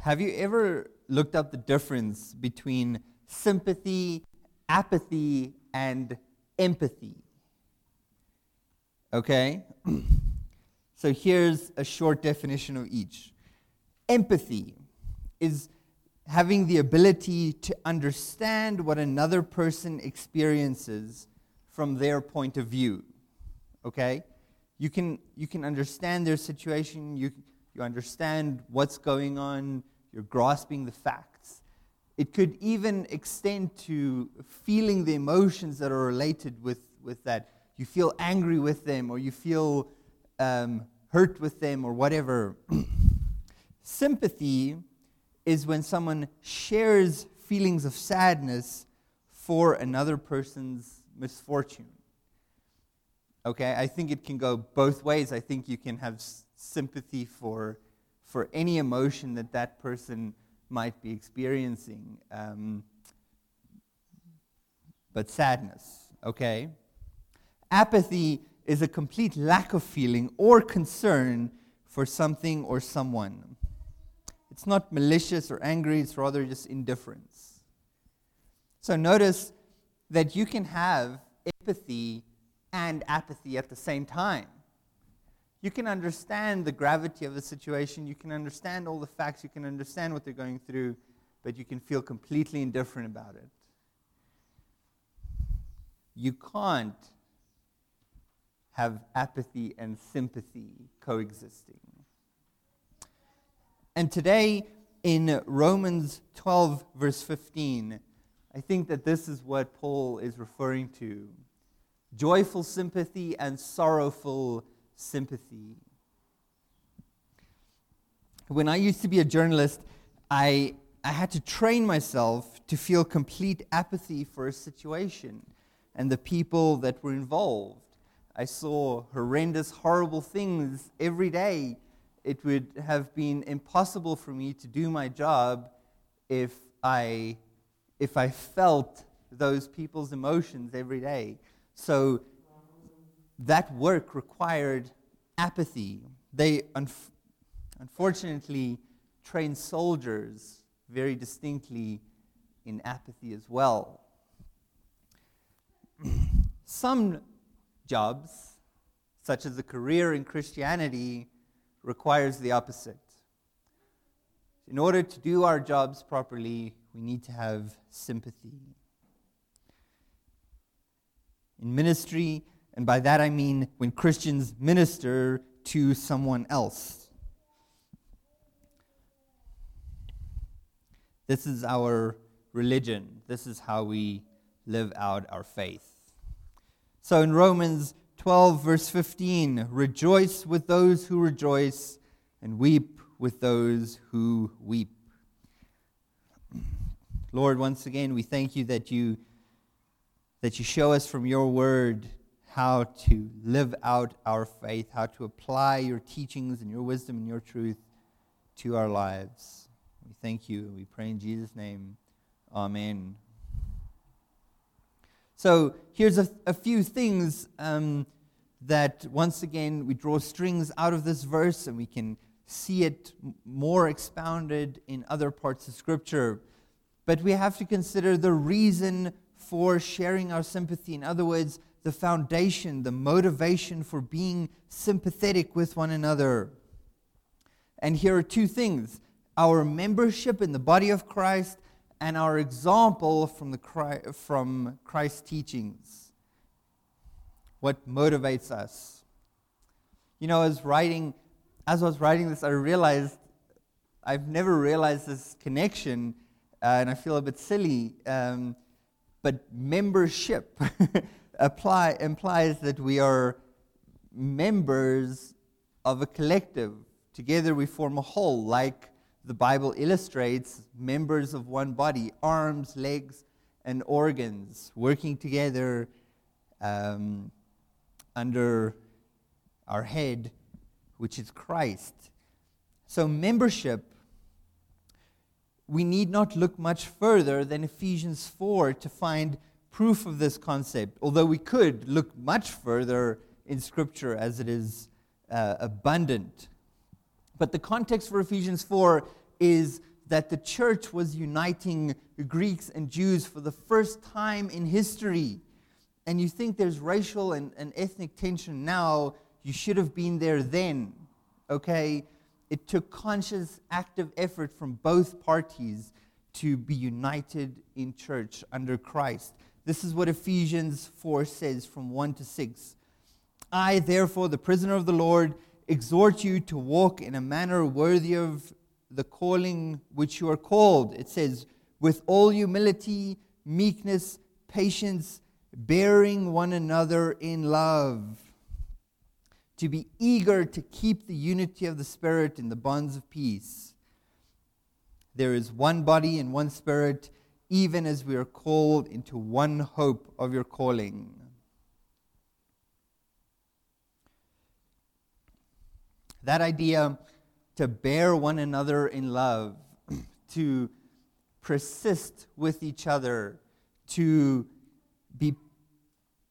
Have you ever looked up the difference between sympathy, apathy, and empathy? Okay? so here's a short definition of each. Empathy is having the ability to understand what another person experiences from their point of view. Okay? You can, you can understand their situation, you, you understand what's going on, you're grasping the facts. It could even extend to feeling the emotions that are related with, with that. You feel angry with them, or you feel um, hurt with them, or whatever. Sympathy is when someone shares feelings of sadness for another person's misfortune. Okay, I think it can go both ways. I think you can have sympathy for, for any emotion that that person might be experiencing, um, but sadness, okay? Apathy is a complete lack of feeling or concern for something or someone. It's not malicious or angry, it's rather just indifference. So notice that you can have empathy and apathy at the same time. You can understand the gravity of the situation, you can understand all the facts, you can understand what they're going through, but you can feel completely indifferent about it. You can't have apathy and sympathy coexisting. And today, in Romans 12, verse 15, I think that this is what Paul is referring to joyful sympathy and sorrowful sympathy. When I used to be a journalist, I, I had to train myself to feel complete apathy for a situation and the people that were involved. I saw horrendous, horrible things every day it would have been impossible for me to do my job if I, if I felt those people's emotions every day. So that work required apathy. They unf- unfortunately train soldiers very distinctly in apathy as well. Some jobs, such as a career in Christianity, requires the opposite. In order to do our jobs properly, we need to have sympathy. In ministry, and by that I mean when Christians minister to someone else. This is our religion. This is how we live out our faith. So in Romans 12, verse 15 Rejoice with those who rejoice, and weep with those who weep. Lord, once again, we thank you that you, that you show us from your word how to live out our faith, how to apply your teachings and your wisdom and your truth to our lives. We thank you. We pray in Jesus' name. Amen. So here's a, a few things um, that, once again, we draw strings out of this verse and we can see it more expounded in other parts of Scripture. But we have to consider the reason for sharing our sympathy. In other words, the foundation, the motivation for being sympathetic with one another. And here are two things our membership in the body of Christ and our example from, the, from Christ's teachings. What motivates us. You know, as writing, as I was writing this, I realized I've never realized this connection, uh, and I feel a bit silly. Um, but membership apply, implies that we are members of a collective. Together we form a whole, like the Bible illustrates members of one body, arms, legs, and organs working together um, under our head, which is Christ. So, membership, we need not look much further than Ephesians 4 to find proof of this concept, although we could look much further in Scripture as it is uh, abundant. But the context for Ephesians 4 is that the church was uniting Greeks and Jews for the first time in history. And you think there's racial and, and ethnic tension now, you should have been there then. Okay? It took conscious, active effort from both parties to be united in church under Christ. This is what Ephesians 4 says from 1 to 6. I, therefore, the prisoner of the Lord, exhort you to walk in a manner worthy of the calling which you are called. It says, with all humility, meekness, patience, bearing one another in love. To be eager to keep the unity of the Spirit in the bonds of peace. There is one body and one Spirit, even as we are called into one hope of your calling. That idea to bear one another in love, to persist with each other, to be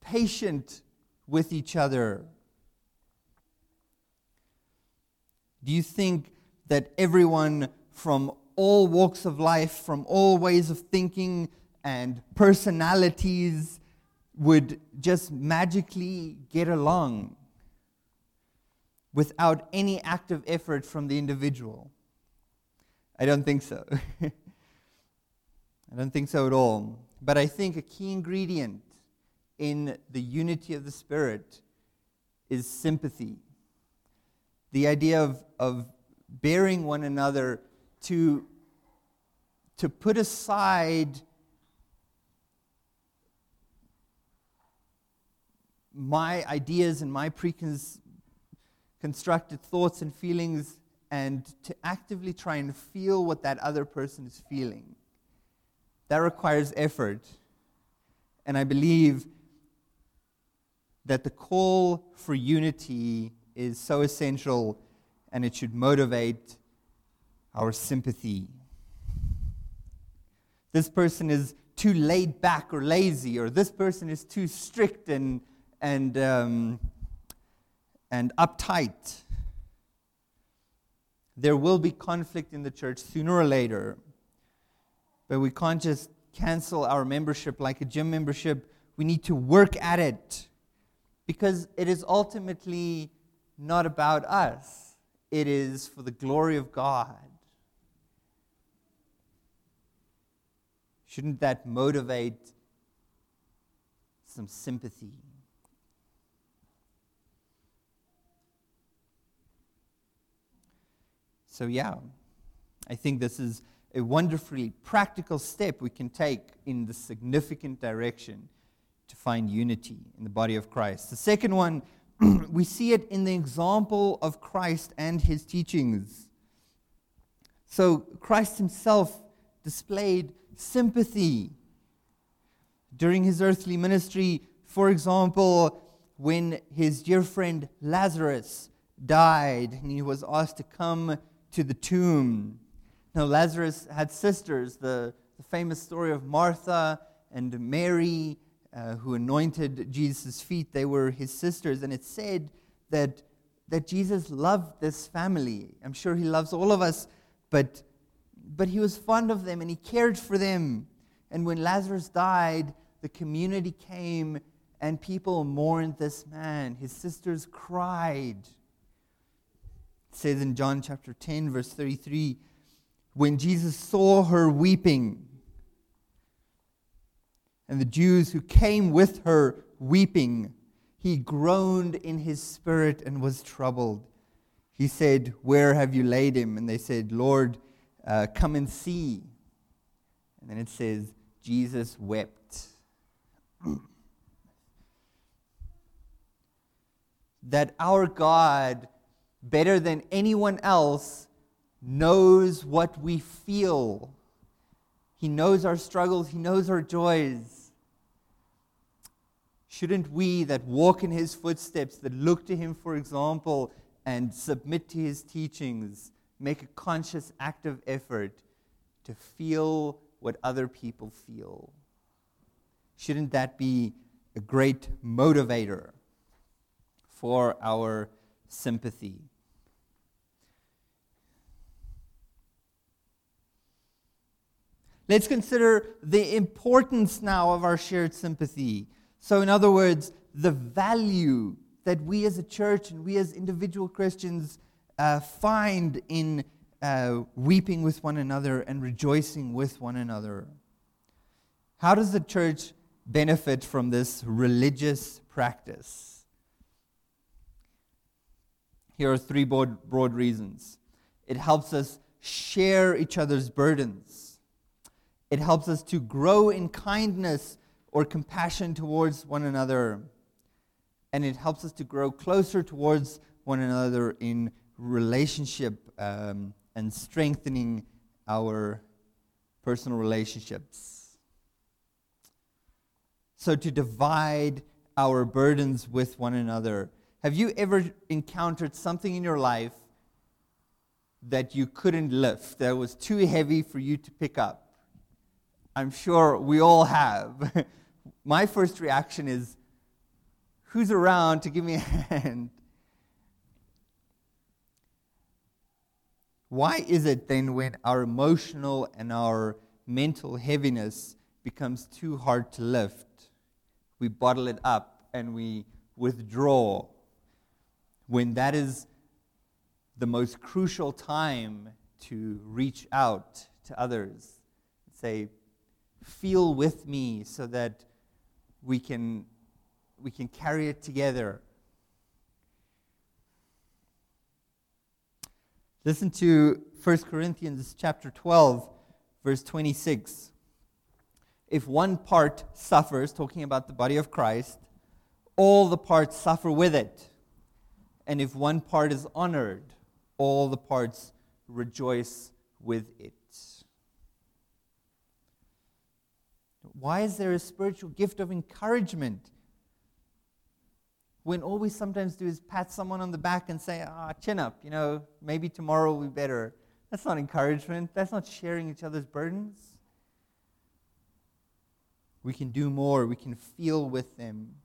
patient with each other. Do you think that everyone from all walks of life, from all ways of thinking and personalities, would just magically get along? without any active effort from the individual? I don't think so. I don't think so at all. But I think a key ingredient in the unity of the Spirit is sympathy. The idea of, of bearing one another to, to put aside my ideas and my preconceived constructed thoughts and feelings and to actively try and feel what that other person is feeling. That requires effort. And I believe that the call for unity is so essential and it should motivate our sympathy. This person is too laid back or lazy, or this person is too strict and, and um, and uptight. There will be conflict in the church sooner or later, but we can't just cancel our membership like a gym membership. We need to work at it because it is ultimately not about us, it is for the glory of God. Shouldn't that motivate some sympathy? So, yeah, I think this is a wonderfully practical step we can take in the significant direction to find unity in the body of Christ. The second one, we see it in the example of Christ and his teachings. So, Christ himself displayed sympathy during his earthly ministry. For example, when his dear friend Lazarus died and he was asked to come to the tomb. Now, Lazarus had sisters, the, the famous story of Martha and Mary, uh, who anointed Jesus' feet. They were his sisters, and it said that, that Jesus loved this family. I'm sure he loves all of us, but, but he was fond of them and he cared for them. And when Lazarus died, the community came and people mourned this man. His sisters cried. It says in John chapter 10, verse 33, when Jesus saw her weeping, and the Jews who came with her weeping, he groaned in his spirit and was troubled. He said, Where have you laid him? And they said, Lord, uh, come and see. And then it says, Jesus wept. that our God better than anyone else, knows what we feel. He knows our struggles, He knows our joys. Shouldn't we that walk in His footsteps, that look to Him for example, and submit to His teachings, make a conscious, active effort to feel what other people feel? Shouldn't that be a great motivator for our sympathy? Let's consider the importance now of our shared sympathy. So, in other words, the value that we as a church and we as individual Christians uh, find in uh, weeping with one another and rejoicing with one another. How does the church benefit from this religious practice? Here are three broad, broad reasons it helps us share each other's burdens, it helps us to grow in kindness or compassion towards one another, and it helps us to grow closer towards one another in relationship um, and strengthening our personal relationships. So, to divide our burdens with one another. Have you ever encountered something in your life that you couldn't lift, that was too heavy for you to pick up? I'm sure we all have. My first reaction is, who's around to give me a hand? Why is it then when our emotional and our mental heaviness becomes too hard to lift, we bottle it up and we withdraw when that is the most crucial time to reach out to others? And say, feel with me so that we can, we can carry it together. Listen to 1 Corinthians chapter 12, verse 26. If one part suffers, talking about the body of Christ, all the parts suffer with it. And if one part is honored, all the parts rejoice with it. Why is there a spiritual gift of encouragement when all we sometimes do is pat someone on the back and say, ah, chin up, you know, maybe tomorrow will be better. That's not encouragement. That's not sharing each other's burdens. We can do more. We can feel with them.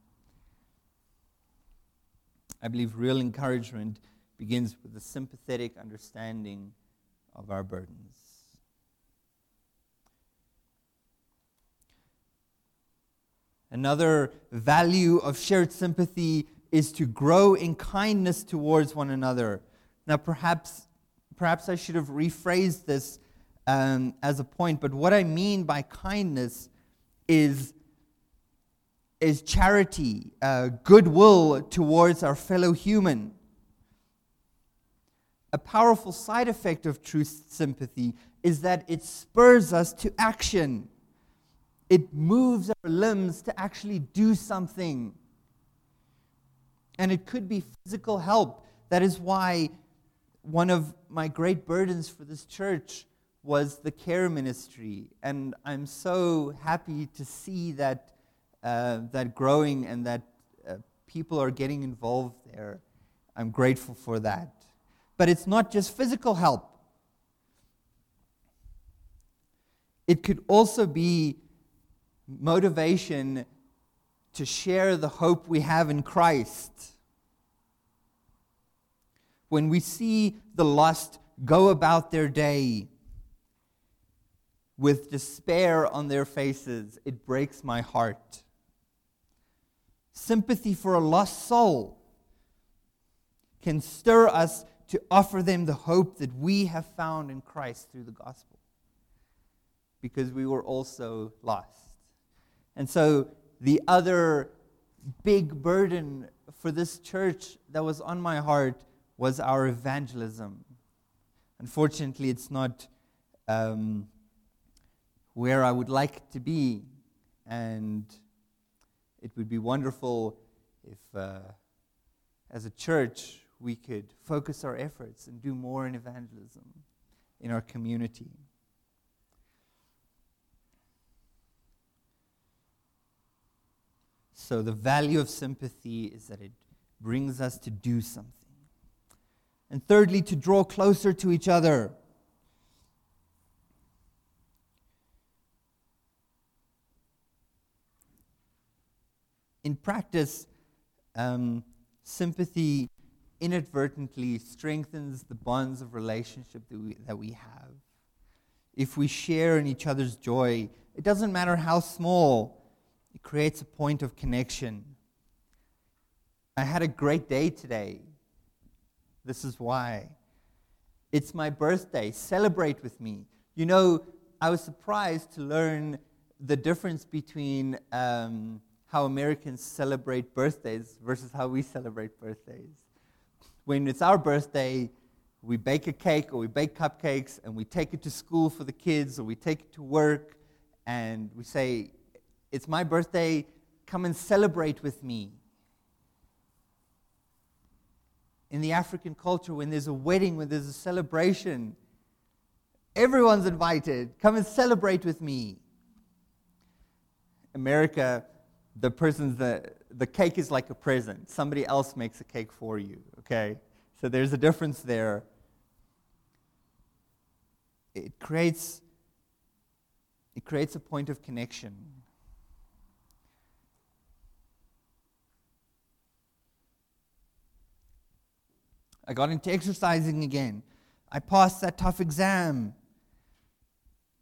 I believe real encouragement begins with a sympathetic understanding of our burdens. Another value of shared sympathy is to grow in kindness towards one another. Now, perhaps, perhaps I should have rephrased this um, as a point, but what I mean by kindness is, is charity, uh, goodwill towards our fellow human. A powerful side effect of true sympathy is that it spurs us to action it moves our limbs to actually do something. And it could be physical help. That is why one of my great burdens for this church was the care ministry. And I'm so happy to see that, uh, that growing and that uh, people are getting involved there. I'm grateful for that. But it's not just physical help, it could also be motivation to share the hope we have in Christ. When we see the lost go about their day with despair on their faces, it breaks my heart. Sympathy for a lost soul can stir us to offer them the hope that we have found in Christ through the gospel because we were also lost. And so the other big burden for this church that was on my heart was our evangelism. Unfortunately, it's not um, where I would like to be, and it would be wonderful if, uh, as a church, we could focus our efforts and do more in evangelism in our community. So, the value of sympathy is that it brings us to do something. And thirdly, to draw closer to each other. In practice, um, sympathy inadvertently strengthens the bonds of relationship that we, that we have. if we share in each other's joy, it doesn't matter how small, creates a point of connection. I had a great day today. This is why. It's my birthday. Celebrate with me. You know, I was surprised to learn the difference between um, how Americans celebrate birthdays versus how we celebrate birthdays. When it's our birthday, we bake a cake or we bake cupcakes and we take it to school for the kids or we take it to work and we say, It's my birthday, come and celebrate with me. In the African culture, when there's a wedding, when there's a celebration, everyone's invited. Come and celebrate with me. America, the person's the, the cake is like a present. Somebody else makes a cake for you, okay? So there's a difference there. It creates it creates a point of connection. I got into exercising again. I passed that tough exam.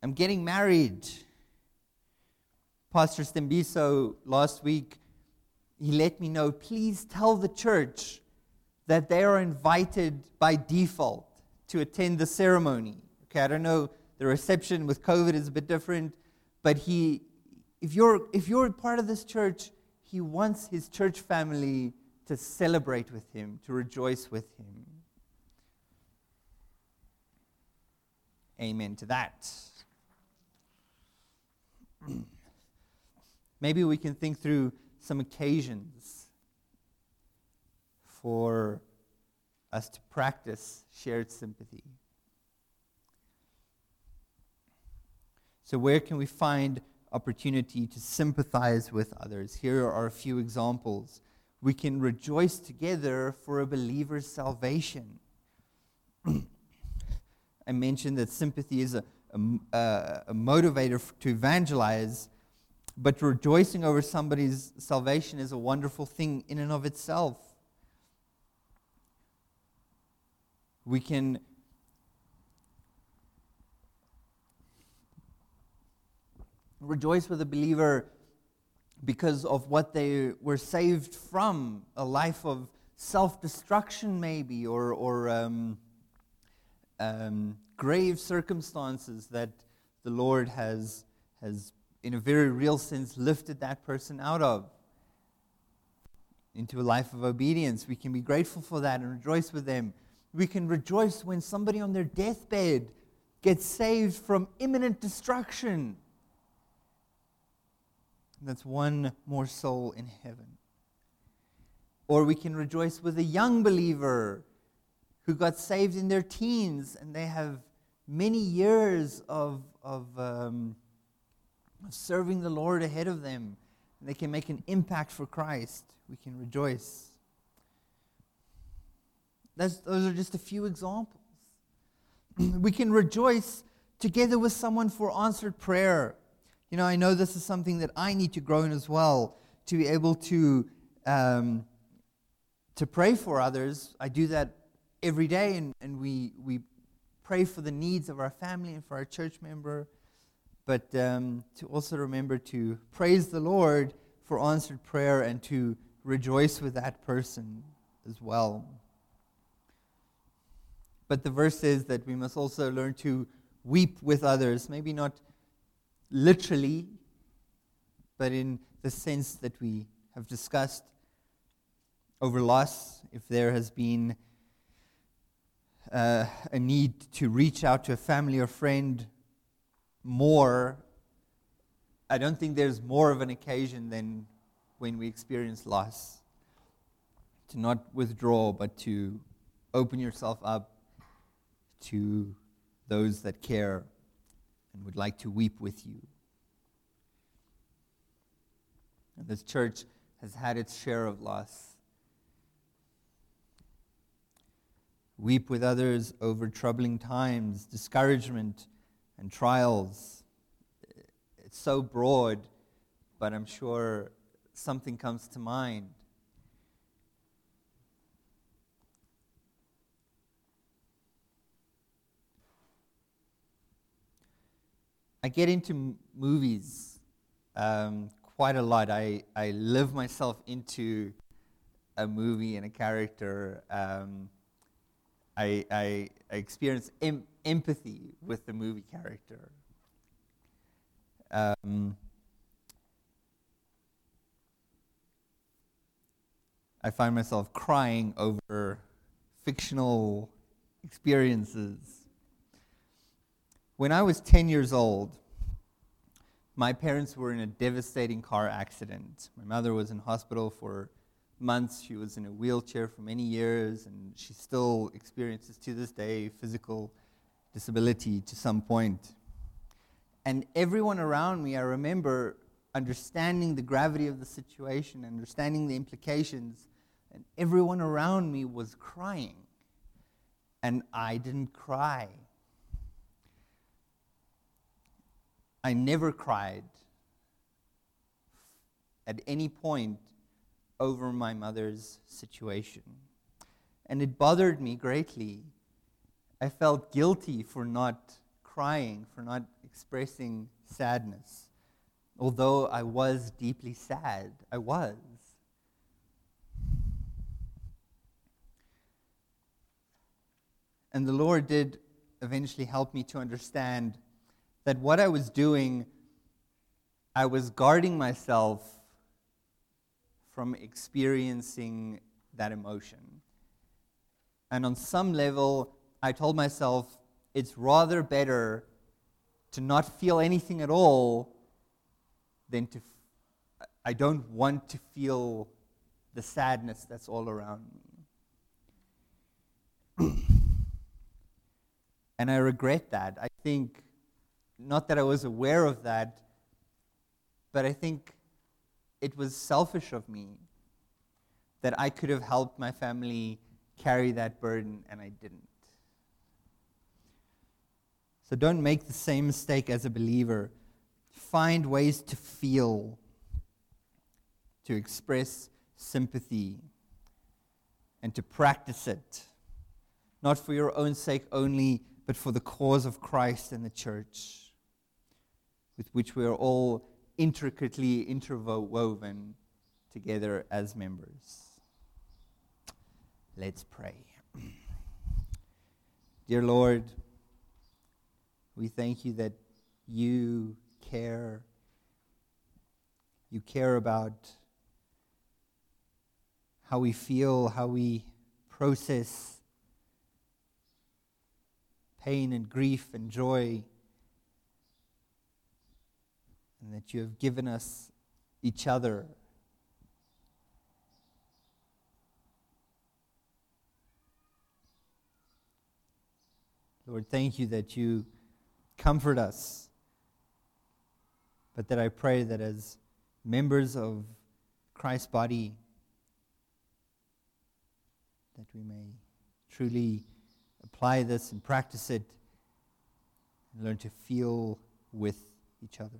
I'm getting married. Pastor Stembiso last week, he let me know please tell the church that they are invited by default to attend the ceremony. Okay, I don't know, the reception with COVID is a bit different, but he, if you're, if you're part of this church, he wants his church family to celebrate with him, to rejoice with him. Amen to that. Maybe we can think through some occasions for us to practice shared sympathy. So, where can we find opportunity to sympathize with others? Here are a few examples. We can rejoice together for a believer's salvation. I mentioned that sympathy is a, a, uh, a motivator to evangelize, but rejoicing over somebody's salvation is a wonderful thing in and of itself. We can rejoice with a believer because of what they were saved from a life of self destruction, maybe, or, or um, um, grave circumstances that the Lord has, has, in a very real sense, lifted that person out of into a life of obedience. We can be grateful for that and rejoice with them. We can rejoice when somebody on their deathbed gets saved from imminent destruction. That's one more soul in heaven. Or we can rejoice with a young believer who got saved in their teens and they have many years of, of, um, serving the Lord ahead of them. And they can make an impact for Christ. We can rejoice. That's, those are just a few examples. we can rejoice together with someone for answered prayer. You know, I know this is something that I need to grow in as well to be able to um, to pray for others. I do that every day, and, and we, we pray for the needs of our family and for our church member, but um, to also remember to praise the Lord for answered prayer and to rejoice with that person as well. But the verse says that we must also learn to weep with others, maybe not literally, but in the sense that we have discussed over loss, if there has been uh, a need to reach out to a family or friend more, I don't think there's more of an occasion than when we experience loss. To not withdraw, but to open yourself up to those that care and would like to weep with you. And this church has had its share of loss. Weep with others over troubling times, discouragement, and trials. It's so broad, but I'm sure something comes to mind. I get into movies um, quite a lot. I, I live myself into a movie and a character. Um, I, I, I, experience em- empathy with the movie character. Um, I find myself crying over fictional experiences. When I was 10 years old, my parents were in a devastating car accident. My mother was in hospital for months. She was in a wheelchair for many years, and she still experiences to this day physical disability to some point. And everyone around me, I remember understanding the gravity of the situation, understanding the implications, and everyone around me was crying. And I didn't cry. I never cried at any point over my mother's situation. And it bothered me greatly. I felt guilty for not crying, for not expressing sadness. Although I was deeply sad, I was. And the Lord did eventually help me to understand that what I was doing, I was guarding myself from experiencing that emotion. And on some level, I told myself it's rather better to not feel anything at all than to. F- I don't want to feel the sadness that's all around me. And I regret that. I think, not that I was aware of that, but I think it was selfish of me that I could have helped my family carry that burden and I didn't. So don't make the same mistake as a believer. Find ways to feel, to express sympathy, and to practice it. Not for your own sake only, but for the cause of Christ and the church, with which we are all intricately interwoven together as members. Let's pray. Dear Lord, we thank you that you care. You care about how we feel, how we process pain and grief and joy, and that you have given us each other. Lord, thank you that you comfort us, but that I pray that as members of Christ's body, that we may truly apply this and practice it and learn to feel with each other.